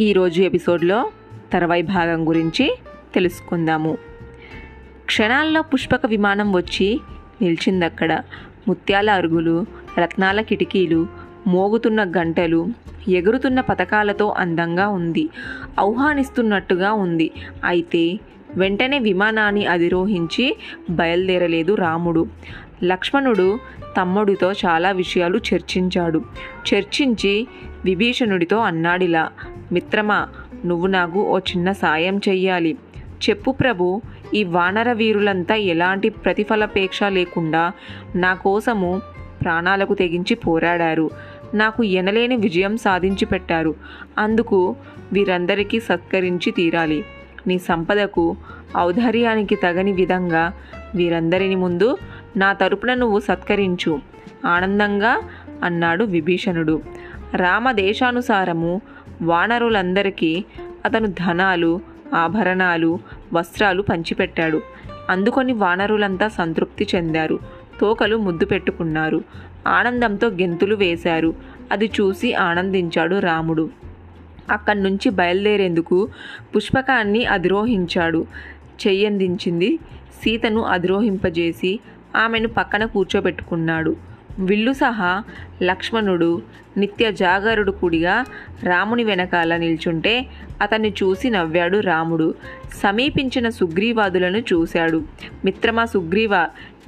ఈరోజు ఎపిసోడ్లో తర్వాయి భాగం గురించి తెలుసుకుందాము. క్షణాల్లో పుష్పక విమానం వచ్చి నిలిచిందక్కడ. ముత్యాల అరుగులు రత్నాల కిటికీలు మోగుతున్న గంటలు ఎగురుతున్న పథకాలతో అందంగా ఉంది. ఆహ్వానిస్తున్నట్టుగా ఉంది. అయితే వెంటనే విమానాన్ని అధిరోహించి బయలుదేరలేదు రాముడు. లక్ష్మణుడు తమ్ముడితో చాలా విషయాలు చర్చించాడు. చర్చించి విభీషణుడితో అన్నాడిలా మిత్రమా నువ్వు నాకు ఓ చిన్న సాయం చెయ్యాలి. చెప్పు ప్రభు ఈ వానర వీరులంతా ఎలాంటి ప్రతిఫలపేక్ష లేకుండా నా కోసము ప్రాణాలకు తెగించి పోరాడారు. నాకు ఎనలేని విజయం సాధించి పెట్టారు అందుకు వీరందరికీ సత్కరించి తీరాలి. నీ సంపదకు ఔదార్యానికి తగని విధంగా వీరందరిని ముందు నా తరపున నువ్వు సత్కరించు. ఆనందంగా అన్నాడు విభీషణుడు. రామదేశానుసారము వానరులందరికీ అతను ధనాలు ఆభరణాలు వస్త్రాలు పంచిపెట్టాడు. అందుకొని వానరులంతా సంతృప్తి చెందారు. తోకలు ముద్దు పెట్టుకున్నారు. ఆనందంతో గెంతులు వేశారు. అది చూసి ఆనందించాడు రాముడు. అక్కడి నుంచి బయలుదేరేందుకు పుష్పకాన్ని అధిరోహించాడు. చెయ్యందించింది సీతను అధిరోహింపజేసి ఆమెను పక్కన కూర్చోబెట్టుకున్నాడు. విల్లు సహా లక్ష్మణుడు నిత్య జాగరుడు కుడిగా రాముని వెనకాల నిల్చుంటే అతన్ని చూసి నవ్వాడు రాముడు. సమీపించిన సుగ్రీవాదులను చూశాడు. మిత్రమా సుగ్రీవ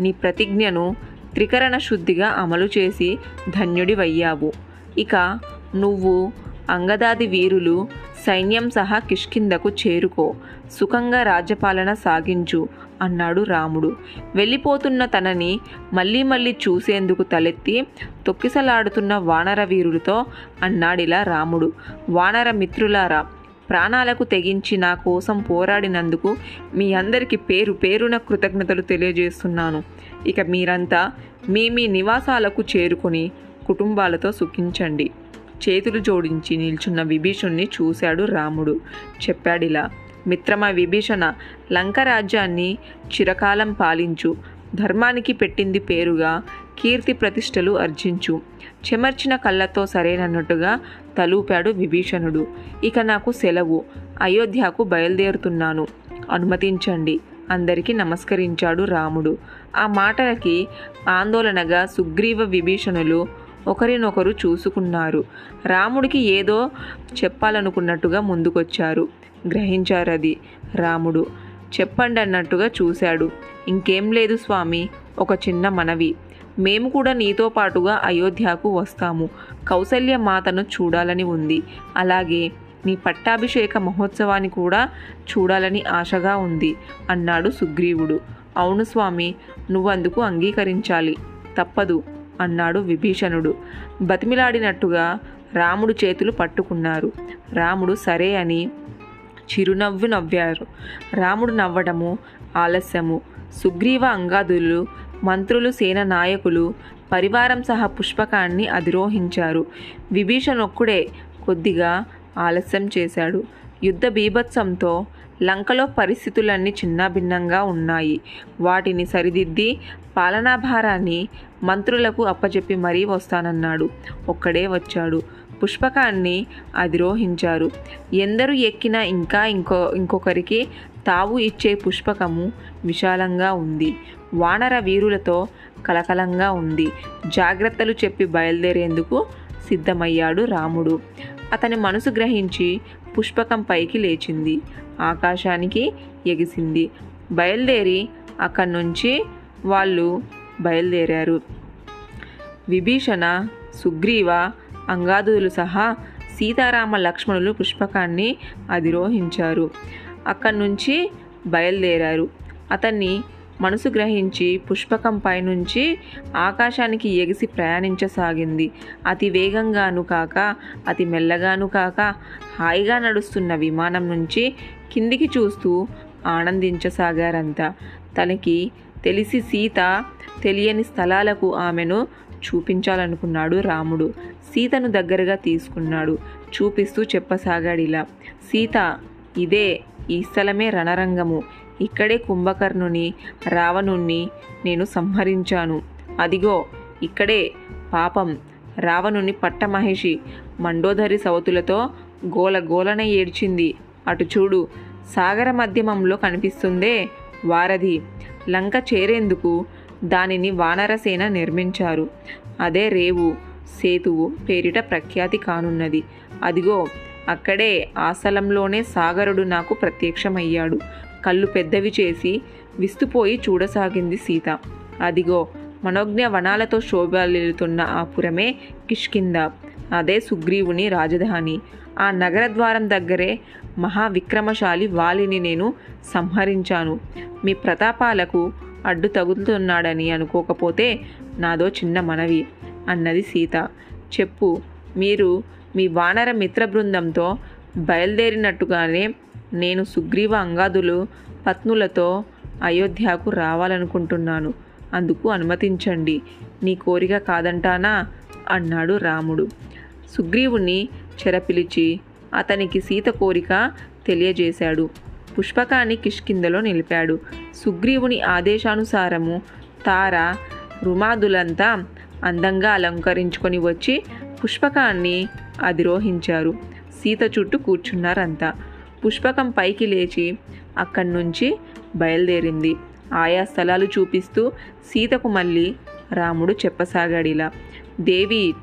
నీ ప్రతిజ్ఞను త్రికరణ శుద్ధిగా అమలు చేసి ధన్యుడివయ్యావు. ఇక నువ్వు అంగదాది వీరులు సైన్యం సహా కిష్కిందకు చేరుకో. సుఖంగా రాజ్యపాలన సాగించు. అన్నాడు రాముడు. వెళ్ళిపోతున్న తనని మళ్ళీ మళ్ళీ చూసేందుకు తలెత్తి తొక్కిసలాడుతున్న వానర వీరులతో అన్నాడిలా రాముడు. వానర మిత్రులారా ప్రాణాలకు తెగించి నా కోసం పోరాడినందుకు మీ అందరికీ పేరు పేరున కృతజ్ఞతలు తెలియజేస్తున్నాను. ఇక మీరంతా మీ మీ నివాసాలకు చేరుకొని కుటుంబాలతో సుఖించండి. చేతులు జోడించి నిల్చున్న విభీషుణ్ణి చూశాడు రాముడు. చెప్పాడిలా మిత్రమ విభీషణ లంక రాజ్యాన్ని చిరకాలం పాలించు. ధర్మానికి పెట్టింది పేరుగా కీర్తి ప్రతిష్టలు అర్జించు. చెమర్చిన కళ్ళతో సరేనన్నట్టుగా తలూపాడు విభీషణుడు. ఇక నాకు సెలవు. అయోధ్యకు బయలుదేరుతున్నాను. అనుమతించండి. అందరికీ నమస్కరించాడు రాముడు. ఆ మాటలకి ఆందోళనగా సుగ్రీవ విభీషణులు ఒకరినొకరు చూసుకున్నారు. రాముడికి ఏదో చెప్పాలనుకున్నట్టుగా ముందుకొచ్చారు. గ్రహించారది రాముడు చెప్పండి అన్నట్టుగా చూశాడు. ఇంకేం లేదు స్వామి ఒక చిన్న మనవి. మేము కూడా నీతో పాటుగా అయోధ్యకు వస్తాము. కౌసల్య మాతను చూడాలని ఉంది. అలాగే నీ పట్టాభిషేక మహోత్సవాన్ని కూడా చూడాలని ఆశగా ఉంది అన్నాడు సుగ్రీవుడు. అవును స్వామి నువ్వందుకు అంగీకరించాలి. తప్పదు. అన్నాడు విభీషణుడు. బతిమిలాడినట్టుగా రాముడు చేతులు పట్టుకున్నారు. రాముడు సరే అని చిరునవ్వు నవ్వారు. రాముడు నవ్వడము ఆలస్యము. సుగ్రీవ అంగాదులు మంత్రులు సేన నాయకులు పరివారం సహా పుష్పకాన్ని అధిరోహించారు. విభీషణొక్కుడే కొద్దిగా ఆలస్యం చేశాడు. యుద్ధ బీభత్సంతో లంకలో పరిస్థితులన్నీ చిన్నాభిన్నంగా ఉన్నాయి. వాటిని సరిదిద్ది పాలనాభారాన్ని మంత్రులకు అప్పచెప్పి మరీ వస్తానన్నాడు. ఒక్కడే వచ్చాడు. పుష్పకాన్ని అధిరోహించారు. ఎందరు ఎక్కినా ఇంకా ఇంకో ఇంకొకరికి తావు ఇచ్చే పుష్పకము విశాలంగా ఉంది. వానర వీరులతో కలకలంగా ఉంది. జాగ్రత్తలు చెప్పి బయలుదేరేందుకు సిద్ధమయ్యాడు రాముడు. అతని మనసు గ్రహించి పుష్పకం పైకి లేచింది. ఆకాశానికి ఎగిసింది. బయలుదేరి అక్కడి నుంచి వాళ్ళు బయలుదేరారు. విభీషణ సుగ్రీవ అంగాదులు సహా సీతారామ లక్ష్మణులు పుష్పకాన్ని అధిరోహించారు. అక్కడి నుంచి బయలుదేరారు. అతన్ని మనసు గ్రహించి పుష్పకం పైనుంచి ఆకాశానికి ఎగిసి ప్రయాణించసాగింది. అతి వేగంగాను కాక అతి మెల్లగాను కాక హాయిగా నడుస్తున్న విమానం నుంచి కిందికి చూస్తూ ఆనందించసాగారంతా. తనకి తెలిసి సీత తెలియని స్థలాలకు ఆమెను చూపించాలనుకున్నాడు రాముడు. సీతను దగ్గరగా తీసుకున్నాడు. చూపిస్తూ చెప్పసాగాడు ఇలా సీత ఇదే ఈ స్థలమే రణరంగము. ఇక్కడే కుంభకర్ణుని రావణుణ్ణి నేను సంహరించాను. అదిగో ఇక్కడే పాపం. రావణుని పట్టమహేషి మండోదరి సవతులతో గోల గోలన ఏడ్చింది. అటు చూడు సాగర మధ్యమంలో కనిపిస్తుందే వారధి. లంక చేరేందుకు దానిని వానరసేన నిర్మించారు. అదే రేవు సేతువు పేరిట ప్రఖ్యాతి కానున్నది. అదిగో అక్కడే ఆసలంలోనే సాగరుడు నాకు ప్రత్యక్షమయ్యాడు. కళ్ళు పెద్దవి చేసి విస్తుపోయి చూడసాగింది సీత. అదిగో మనోజ్ఞ వనాలతో శోభలిల్లుతున్న ఆ పురమే కిష్కింద అదే సుగ్రీవుని రాజధాని. ఆ నగర ద్వారం దగ్గరే మహావిక్రమశాలి వాలిని నేను సంహరించాను. మీ ప్రతాపాలకు అడ్డు తగులుతున్నాడని అనుకోకపోతే నాదో చిన్న మనవి అన్నది సీత. చెప్పు మీరు మీ వానర మిత్ర బృందంతో బయలుదేరినట్టుగానే నేను సుగ్రీవ అంగాదులు పత్నులతో అయోధ్యకు రావాలనుకుంటున్నాను. అందుకు అనుమతించండి. నీ కోరిక కాదంటానా? అన్నాడు రాముడు. సుగ్రీవుని చెరపిలిచి అతనికి సీత కోరిక తెలియజేశాడు. పుష్పకాన్ని కిష్కిందలో నిలిపాడు. సుగ్రీవుని ఆదేశానుసారము తార రుమాదులంతా అందంగా అలంకరించుకొని వచ్చి పుష్పకాన్ని అధిరోహించారు. సీత చుట్టూ కూర్చున్నారంతా. పుష్పకం పైకి లేచి అక్కడి నుంచి బయలుదేరింది. ఆయా స్థలాలు చూపిస్తూ సీతకు మళ్ళీ రాముడు చెప్పసాగాడిలా దేవి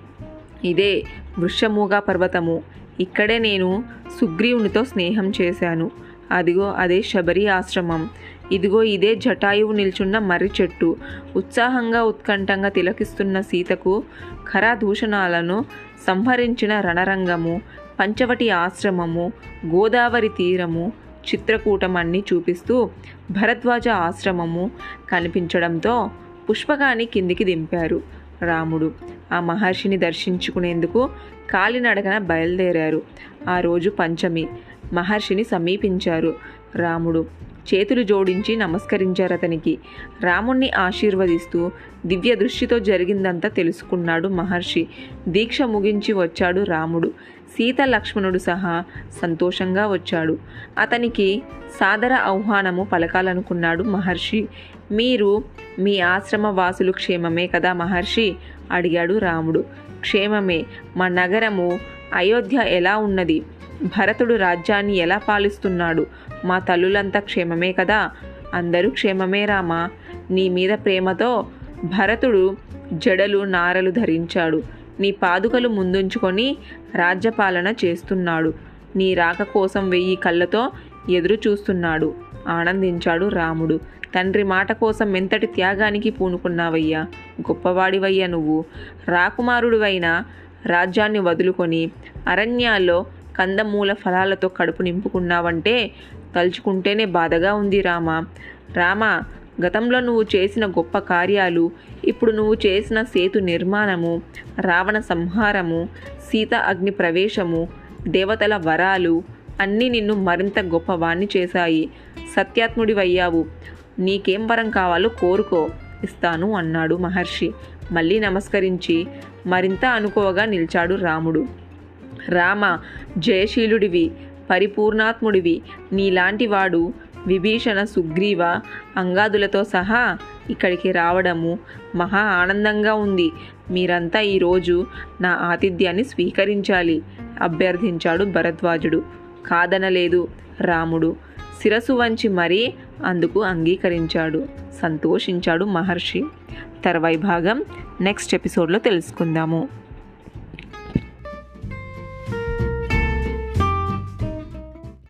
ఇదే వృషమూగా పర్వతము. ఇక్కడే నేను సుగ్రీవునితో స్నేహం చేశాను. అదిగో అదే శబరి ఆశ్రమం. ఇదిగో ఇదే జటాయువు నిల్చున్న మర్రి చెట్టు. ఉత్సాహంగా ఉత్కంఠంగా తిలకిస్తున్న సీతకు ఖరాదూషణాలను సంహరించిన రణరంగము. పంచవటి ఆశ్రమము గోదావరి తీరము చిత్రకూటం అన్ని చూపిస్తూ భరద్వాజ ఆశ్రమము కనిపించడంతో పుష్పకాన్ని కిందికి దింపారు రాముడు. ఆ మహర్షిని దర్శించుకునేందుకు కాలినడకన బయలుదేరారు. ఆ రోజు పంచమి. మహర్షిని సమీపించారు రాముడు. చేతులు జోడించి నమస్కరించారు అతనికి. రాముణ్ణి ఆశీర్వదిస్తూ దివ్య దృష్టితో జరిగిందంతా తెలుసుకున్నాడు మహర్షి. దీక్ష ముగించి వచ్చాడు రాముడు. సీత లక్ష్మణుడు సహా సంతోషంగా వచ్చాడు. అతనికి సాదర ఆహ్వానము పలకాలనుకున్నాడు మహర్షి. మీరు మీ ఆశ్రమ వాసులు క్షేమమే కదా మహర్షి? అడిగాడు రాముడు. క్షేమమే. మా నగరము అయోధ్య ఎలా ఉన్నది? భరతుడు రాజ్యాన్ని ఎలా పాలిస్తున్నాడు? మా తల్లులంతా క్షేమమే కదా? అందరూ క్షేమమే రామా. నీ మీద ప్రేమతో భరతుడు జడలు నారలు ధరించాడు. నీ పాదుకలు ముందుంచుకొని రాజ్యపాలన చేస్తున్నాడు. నీ రాక కోసం వెయ్యి కళ్ళతో ఎదురు చూస్తున్నాడు. ఆనందించాడు రాముడు. తండ్రి మాట కోసం ఎంతటి త్యాగానికి పూనుకున్నావయ్యా? గొప్పవాడివయ్యా నువ్వు. రాకుమారుడివైన రాజ్యాన్ని వదులుకొని అరణ్యాల్లో కందమూల ఫలాలతో కడుపు నింపుకున్నావంటే తలుచుకుంటేనే బాధగా ఉంది రామ. రామ గతంలో నువ్వు చేసిన గొప్ప కార్యాలు ఇప్పుడు నువ్వు చేసిన సేతు నిర్మాణము రావణ సంహారము సీత అగ్ని ప్రవేశము దేవతల వరాలు అన్నీ నిన్ను మరింత గొప్పవాణ్ణి చేశాయి. సత్యాత్ముడివయ్యావు. నీకేం వరం కావాలో కోరుకో ఇస్తాను అన్నాడు మహర్షి. మళ్ళీ నమస్కరించి మరింత అనుకోవగా నిలిచాడు రాముడు. రామ జయశీలుడివి. పరిపూర్ణాత్ముడివి. నీలాంటి వాడు విభీషణ సుగ్రీవ అంగాదులతో సహా ఇక్కడికి రావడము మహా ఆనందంగా ఉంది. మీరంతా ఈరోజు నా ఆతిథ్యాన్ని స్వీకరించాలి అభ్యర్థించాడు భరద్వాజుడు. కాదనలేదు రాముడు. శిరసు వంచి మరీ అందుకు అంగీకరించాడు. సంతోషించాడు మహర్షి. తర్వాయి భాగం నెక్స్ట్ ఎపిసోడ్లో తెలుసుకుందాము.